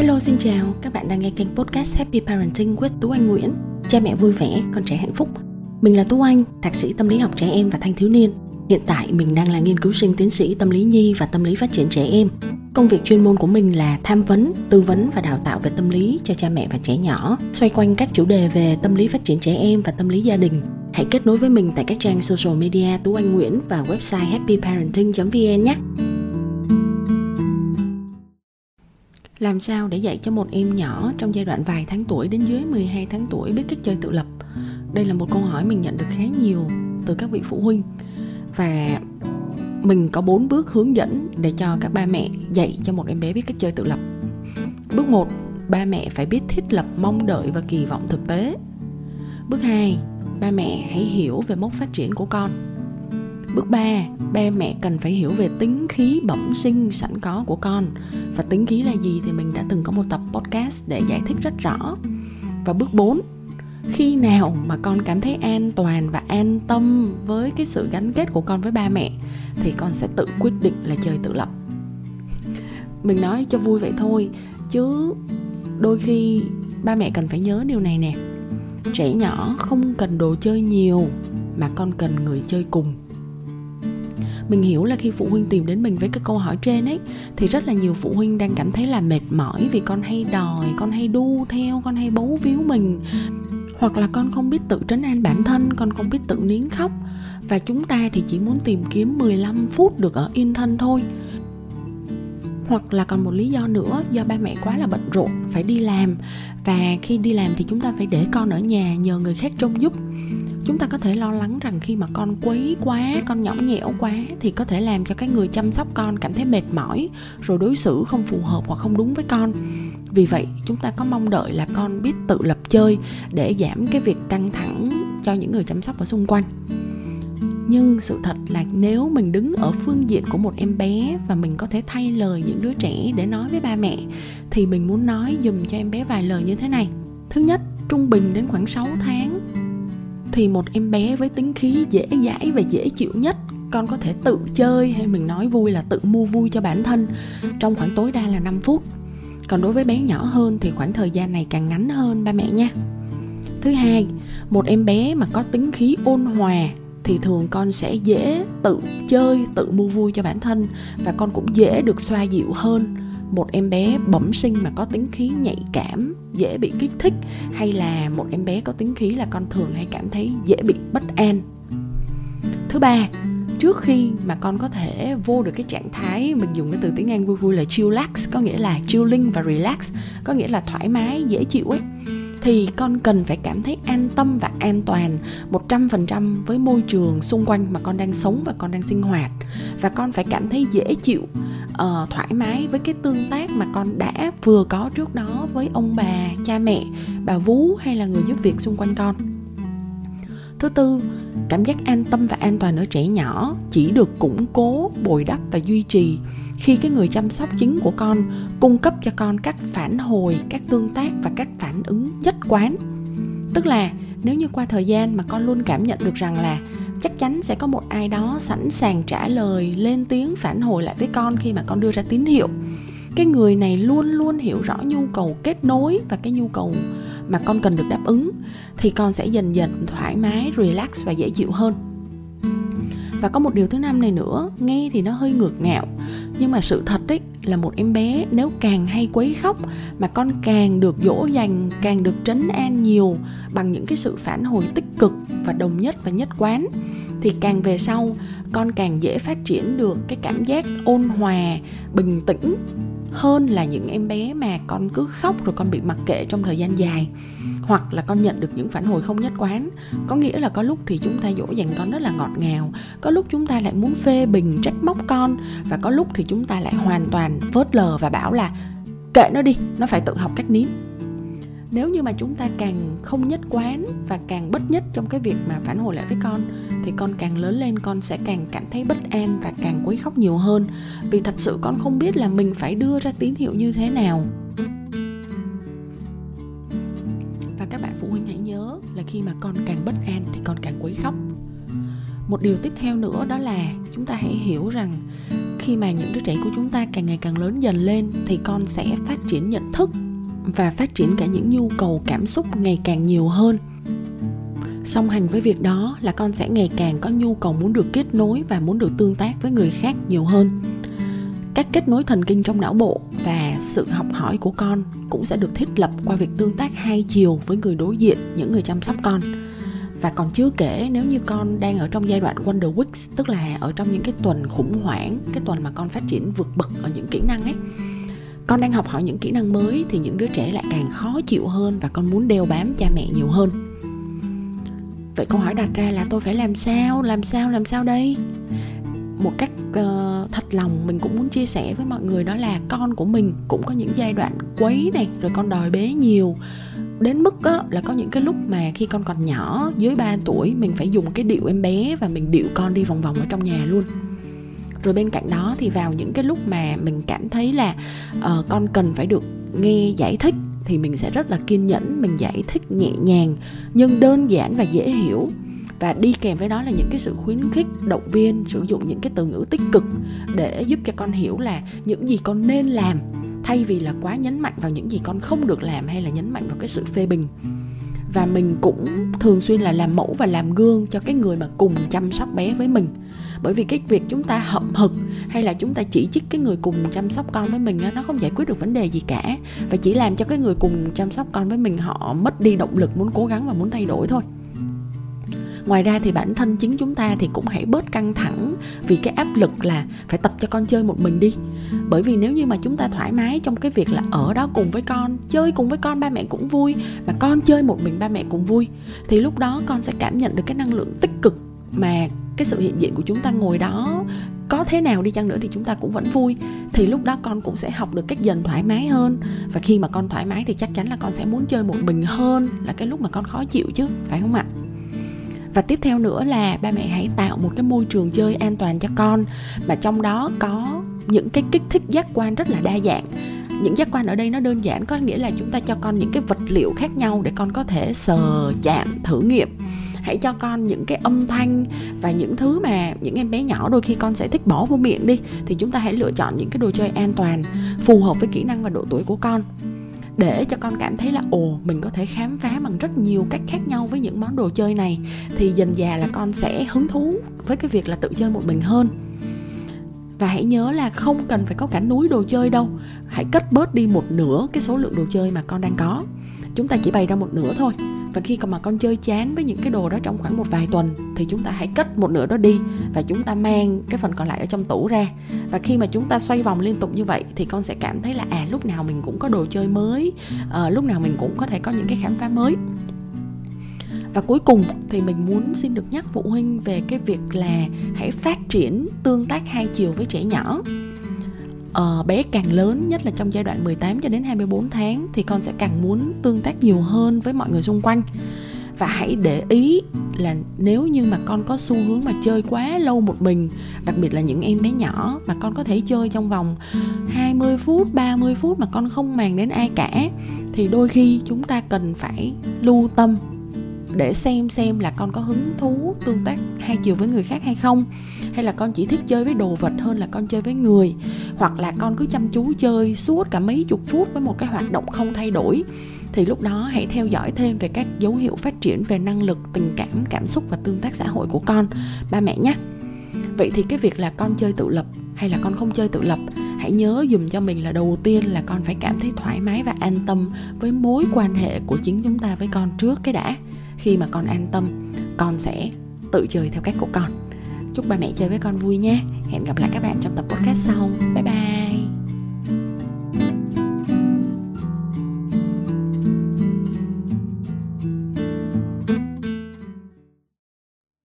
Hello xin chào, các bạn đang nghe kênh podcast Happy Parenting with Tú Anh Nguyễn. Cha mẹ vui vẻ, con trẻ hạnh phúc. Mình là Tú Anh, thạc sĩ tâm lý học trẻ em và thanh thiếu niên. Hiện tại mình đang là nghiên cứu sinh tiến sĩ tâm lý nhi và tâm lý phát triển trẻ em. Công việc chuyên môn của mình là tham vấn, tư vấn và đào tạo về tâm lý cho cha mẹ và trẻ nhỏ Xoay quanh các chủ đề về tâm lý phát triển trẻ em và tâm lý gia đình. Hãy kết nối với mình tại các trang social media Tú Anh Nguyễn và website happyparenting.vn nhé. Làm sao để dạy cho một em nhỏ trong giai đoạn vài tháng tuổi đến dưới 12 tháng tuổi biết cách chơi tự lập? Đây là một câu hỏi mình nhận được khá nhiều từ các vị phụ huynh và mình có bốn bước hướng dẫn để cho các ba mẹ dạy cho một em bé biết cách chơi tự lập. Bước 1, ba mẹ phải biết thiết lập mong đợi và kỳ vọng thực tế. Bước 2, ba mẹ hãy hiểu về mốc phát triển của con Bước 3, ba mẹ cần phải hiểu về tính khí bẩm sinh sẵn có của con. Và tính khí là gì thì mình đã từng có một tập podcast để giải thích rất rõ. Và bước 4, khi nào mà con cảm thấy an toàn và an tâm với cái sự gắn kết của con với ba mẹ Thì con sẽ tự quyết định là chơi tự lập. Mình nói cho vui vậy thôi Chứ đôi khi ba mẹ cần phải nhớ điều này nè. Trẻ nhỏ không cần đồ chơi nhiều mà con cần người chơi cùng mình hiểu là khi phụ huynh tìm đến mình với cái câu hỏi trên ấy, thì rất là nhiều phụ huynh đang cảm thấy là mệt mỏi vì con hay đòi, con hay đu theo, con hay bấu víu mình. Hoặc là con không biết tự trấn an bản thân, con không biết tự nín khóc. Và chúng ta thì chỉ muốn tìm kiếm 15 phút được ở yên thân thôi. Hoặc là còn một lý do nữa, do ba mẹ quá là bận rộn, phải đi làm. Và khi đi làm thì chúng ta phải để con ở nhà nhờ người khác trông giúp chúng ta có thể lo lắng rằng khi mà con quấy quá, con nhõng nhẽo quá thì có thể làm cho cái người chăm sóc con cảm thấy mệt mỏi, rồi đối xử không phù hợp hoặc không đúng với con. Vì vậy, chúng ta có mong đợi là con biết tự lập chơi để giảm cái việc căng thẳng cho những người chăm sóc ở xung quanh. Nhưng sự thật là nếu mình đứng ở phương diện của một em bé và mình có thể thay lời những đứa trẻ để nói với ba mẹ, thì mình muốn nói dùm cho em bé vài lời như thế này. Thứ nhất, trung bình đến khoảng 6 tháng thì một em bé với tính khí dễ dãi và dễ chịu nhất, con có thể tự chơi hay mình nói vui là tự mua vui cho bản thân trong khoảng tối đa là 5 phút. Còn đối với bé nhỏ hơn thì khoảng thời gian này càng ngắn hơn, ba mẹ nha. Thứ hai, một em bé mà có tính khí ôn hòa thì thường con sẽ dễ tự chơi, tự mua vui cho bản thân và con cũng dễ được xoa dịu hơn một em bé bẩm sinh mà có tính khí nhạy cảm, dễ bị kích thích, hay là một em bé có tính khí là con thường hay cảm thấy dễ bị bất an? Thứ ba, trước khi mà con có thể vô được cái trạng thái mình dùng cái từ tiếng Anh vui vui là chillax, có nghĩa là chilling và relax, có nghĩa là thoải mái, dễ chịu ấy thì con cần phải cảm thấy an tâm và an toàn 100% với môi trường xung quanh mà con đang sống và con đang sinh hoạt. Và con phải cảm thấy dễ chịu uh, thoải mái với cái tương tác mà con đã vừa có trước đó với ông bà cha mẹ bà vú hay là người giúp việc xung quanh con. Thứ tư cảm giác an tâm và an toàn ở trẻ nhỏ chỉ được củng cố bồi đắp và duy trì khi cái người chăm sóc chính của con cung cấp cho con các phản hồi, các tương tác và các phản ứng nhất quán. Tức là nếu như qua thời gian mà con luôn cảm nhận được rằng là chắc chắn sẽ có một ai đó sẵn sàng trả lời, lên tiếng, phản hồi lại với con khi mà con đưa ra tín hiệu. Cái người này luôn luôn hiểu rõ nhu cầu kết nối và cái nhu cầu mà con cần được đáp ứng, thì con sẽ dần dần thoải mái, relax và dễ chịu hơn. Và có một điều thứ năm này nữa, nghe thì nó hơi ngược ngạo nhưng mà sự thật ấy là một em bé nếu càng hay quấy khóc mà con càng được dỗ dành, càng được trấn an nhiều bằng những cái sự phản hồi tích cực và đồng nhất và nhất quán, thì càng về sau, con càng dễ phát triển được cái cảm giác ôn hòa, bình tĩnh hơn là những em bé mà con cứ khóc rồi con bị mặc kệ trong thời gian dài hoặc là con nhận được những phản hồi không nhất quán. Có nghĩa là có lúc thì chúng ta dỗ dành con rất là ngọt ngào, có lúc chúng ta lại muốn phê bình, trách móc con, và có lúc thì chúng ta lại hoàn toàn vớt lờ và bảo là, kệ nó đi, nó phải tự học cách nín. Nếu như mà chúng ta càng không nhất quán và càng bất nhất trong cái việc mà phản hồi lại với con, thì con càng lớn lên con sẽ càng cảm thấy bất an và càng quấy khóc nhiều hơn. Vì thật sự con không biết là mình phải đưa ra tín hiệu như thế nào. Khi mà con càng bất an thì con càng quấy khóc. Một điều tiếp theo nữa đó là chúng ta hãy hiểu rằng khi mà những đứa trẻ của chúng ta càng ngày càng lớn dần lên thì con sẽ phát triển nhận thức và phát triển cả những nhu cầu, cảm xúc ngày càng nhiều hơn. Song hành với việc đó là con sẽ ngày càng có nhu cầu muốn được kết nối và muốn được tương tác với người khác nhiều hơn các kết nối thần kinh trong não bộ và sự học hỏi của con cũng sẽ được thiết lập qua việc tương tác hai chiều với người đối diện, những người chăm sóc con. Và còn chưa kể, nếu như con đang ở trong giai đoạn Wonder Weeks, tức là ở trong những cái tuần khủng hoảng, cái tuần mà con phát triển vượt bậc ở những kỹ năng ấy, con đang học hỏi những kỹ năng mới thì những đứa trẻ lại càng khó chịu hơn và con muốn đeo bám cha mẹ nhiều hơn. Vậy câu hỏi đặt ra là tôi phải làm sao làm sao làm sao đây? Một cách uh, thật lòng mình cũng muốn chia sẻ với mọi người đó là con của mình cũng có những giai đoạn quấy này rồi con đòi bế nhiều. Đến mức á, là có những cái lúc mà khi con còn nhỏ dưới 3 tuổi mình phải dùng cái điệu em bé và mình điệu con đi vòng vòng ở trong nhà luôn. Rồi bên cạnh đó thì vào những cái lúc mà mình cảm thấy là uh, con cần phải được nghe giải thích thì mình sẽ rất là kiên nhẫn mình giải thích nhẹ nhàng nhưng đơn giản và dễ hiểu và đi kèm với đó là những cái sự khuyến khích, động viên, sử dụng những cái từ ngữ tích cực để giúp cho con hiểu là những gì con nên làm thay vì là quá nhấn mạnh vào những gì con không được làm hay là nhấn mạnh vào cái sự phê bình. Và mình cũng thường xuyên là làm mẫu và làm gương cho cái người mà cùng chăm sóc bé với mình. Bởi vì cái việc chúng ta hậm hực hay là chúng ta chỉ trích cái người cùng chăm sóc con với mình nó không giải quyết được vấn đề gì cả. Và chỉ làm cho cái người cùng chăm sóc con với mình họ mất đi động lực, muốn cố gắng và muốn thay đổi thôi ngoài ra thì bản thân chính chúng ta thì cũng hãy bớt căng thẳng vì cái áp lực là phải tập cho con chơi một mình đi. Bởi vì nếu như mà chúng ta thoải mái trong cái việc là ở đó cùng với con, chơi cùng với con, ba mẹ cũng vui, mà con chơi một mình ba mẹ cũng vui, thì lúc đó con sẽ cảm nhận được cái năng lượng tích cực mà cái sự hiện diện của chúng ta ngồi đó có thế nào đi chăng nữa thì chúng ta cũng vẫn vui. Thì lúc đó con cũng sẽ học được cách dần thoải mái hơn. Và khi mà con thoải mái thì chắc chắn là con sẽ muốn chơi một mình hơn là cái lúc mà con khó chịu chứ, phải không ạ? Và tiếp theo nữa là ba mẹ hãy tạo một cái môi trường chơi an toàn cho con. Mà trong đó có những cái kích thích giác quan rất là đa dạng. Những giác quan ở đây nó đơn giản, có nghĩa là chúng ta cho con những cái vật liệu khác nhau để con có thể sờ, chạm, thử nghiệm. Hãy cho con những cái âm thanh và những thứ mà những em bé nhỏ đôi khi con sẽ thích bỏ vô miệng đi. Thì chúng ta hãy lựa chọn những cái đồ chơi an toàn, phù hợp với kỹ năng và độ tuổi của con để cho con cảm thấy là, ồ, mình có thể khám phá bằng rất nhiều cách khác nhau với những món đồ chơi này, thì dần dà là con sẽ hứng thú với cái việc là tự chơi một mình hơn. Và hãy nhớ là không cần phải có cả núi đồ chơi đâu, hãy cất bớt đi một nửa cái số lượng đồ chơi mà con đang có. Chúng ta chỉ bày ra một nửa thôi và khi mà con chơi chán với những cái đồ đó trong khoảng một vài tuần thì chúng ta hãy cất một nửa đó đi và chúng ta mang cái phần còn lại ở trong tủ ra. Và khi mà chúng ta xoay vòng liên tục như vậy thì con sẽ cảm thấy là à lúc nào mình cũng có đồ chơi mới à, lúc nào mình cũng có thể có những cái khám phá mới. Và cuối cùng thì mình muốn xin được nhắc phụ huynh về cái việc là hãy phát triển tương tác hai chiều với trẻ nhỏ uh, bé càng lớn nhất là trong giai đoạn 18 cho đến 24 tháng thì con sẽ càng muốn tương tác nhiều hơn với mọi người xung quanh. Và hãy để ý là nếu như mà con có xu hướng mà chơi quá lâu một mình đặc biệt là những em bé nhỏ mà con có thể chơi trong vòng 20 phút 30 phút mà con không màng đến ai cả thì đôi khi chúng ta cần phải lưu tâm để xem xem là con có hứng thú tương tác hai chiều với người khác hay không hay là con chỉ thích chơi với đồ vật hơn là con chơi với người? Hoặc là con cứ chăm chú chơi suốt cả mấy chục phút với một cái hoạt động không thay đổi? Thì lúc đó hãy theo dõi thêm về các dấu hiệu phát triển về năng lực, tình cảm cảm xúc và tương tác xã hội của con. Ba mẹ nhé! Vậy thì cái việc là con chơi tự lập hay là con không chơi tự lập, hãy nhớ dùm cho mình là đầu tiên là con phải cảm thấy thoải mái và an tâm với mối quan hệ của chính chúng ta với con trước cái đã. Khi mà con an tâm, con sẽ tự chơi theo cách của con chúc ba mẹ chơi với con vui nha hẹn gặp lại các bạn trong tập podcast sau. Bye.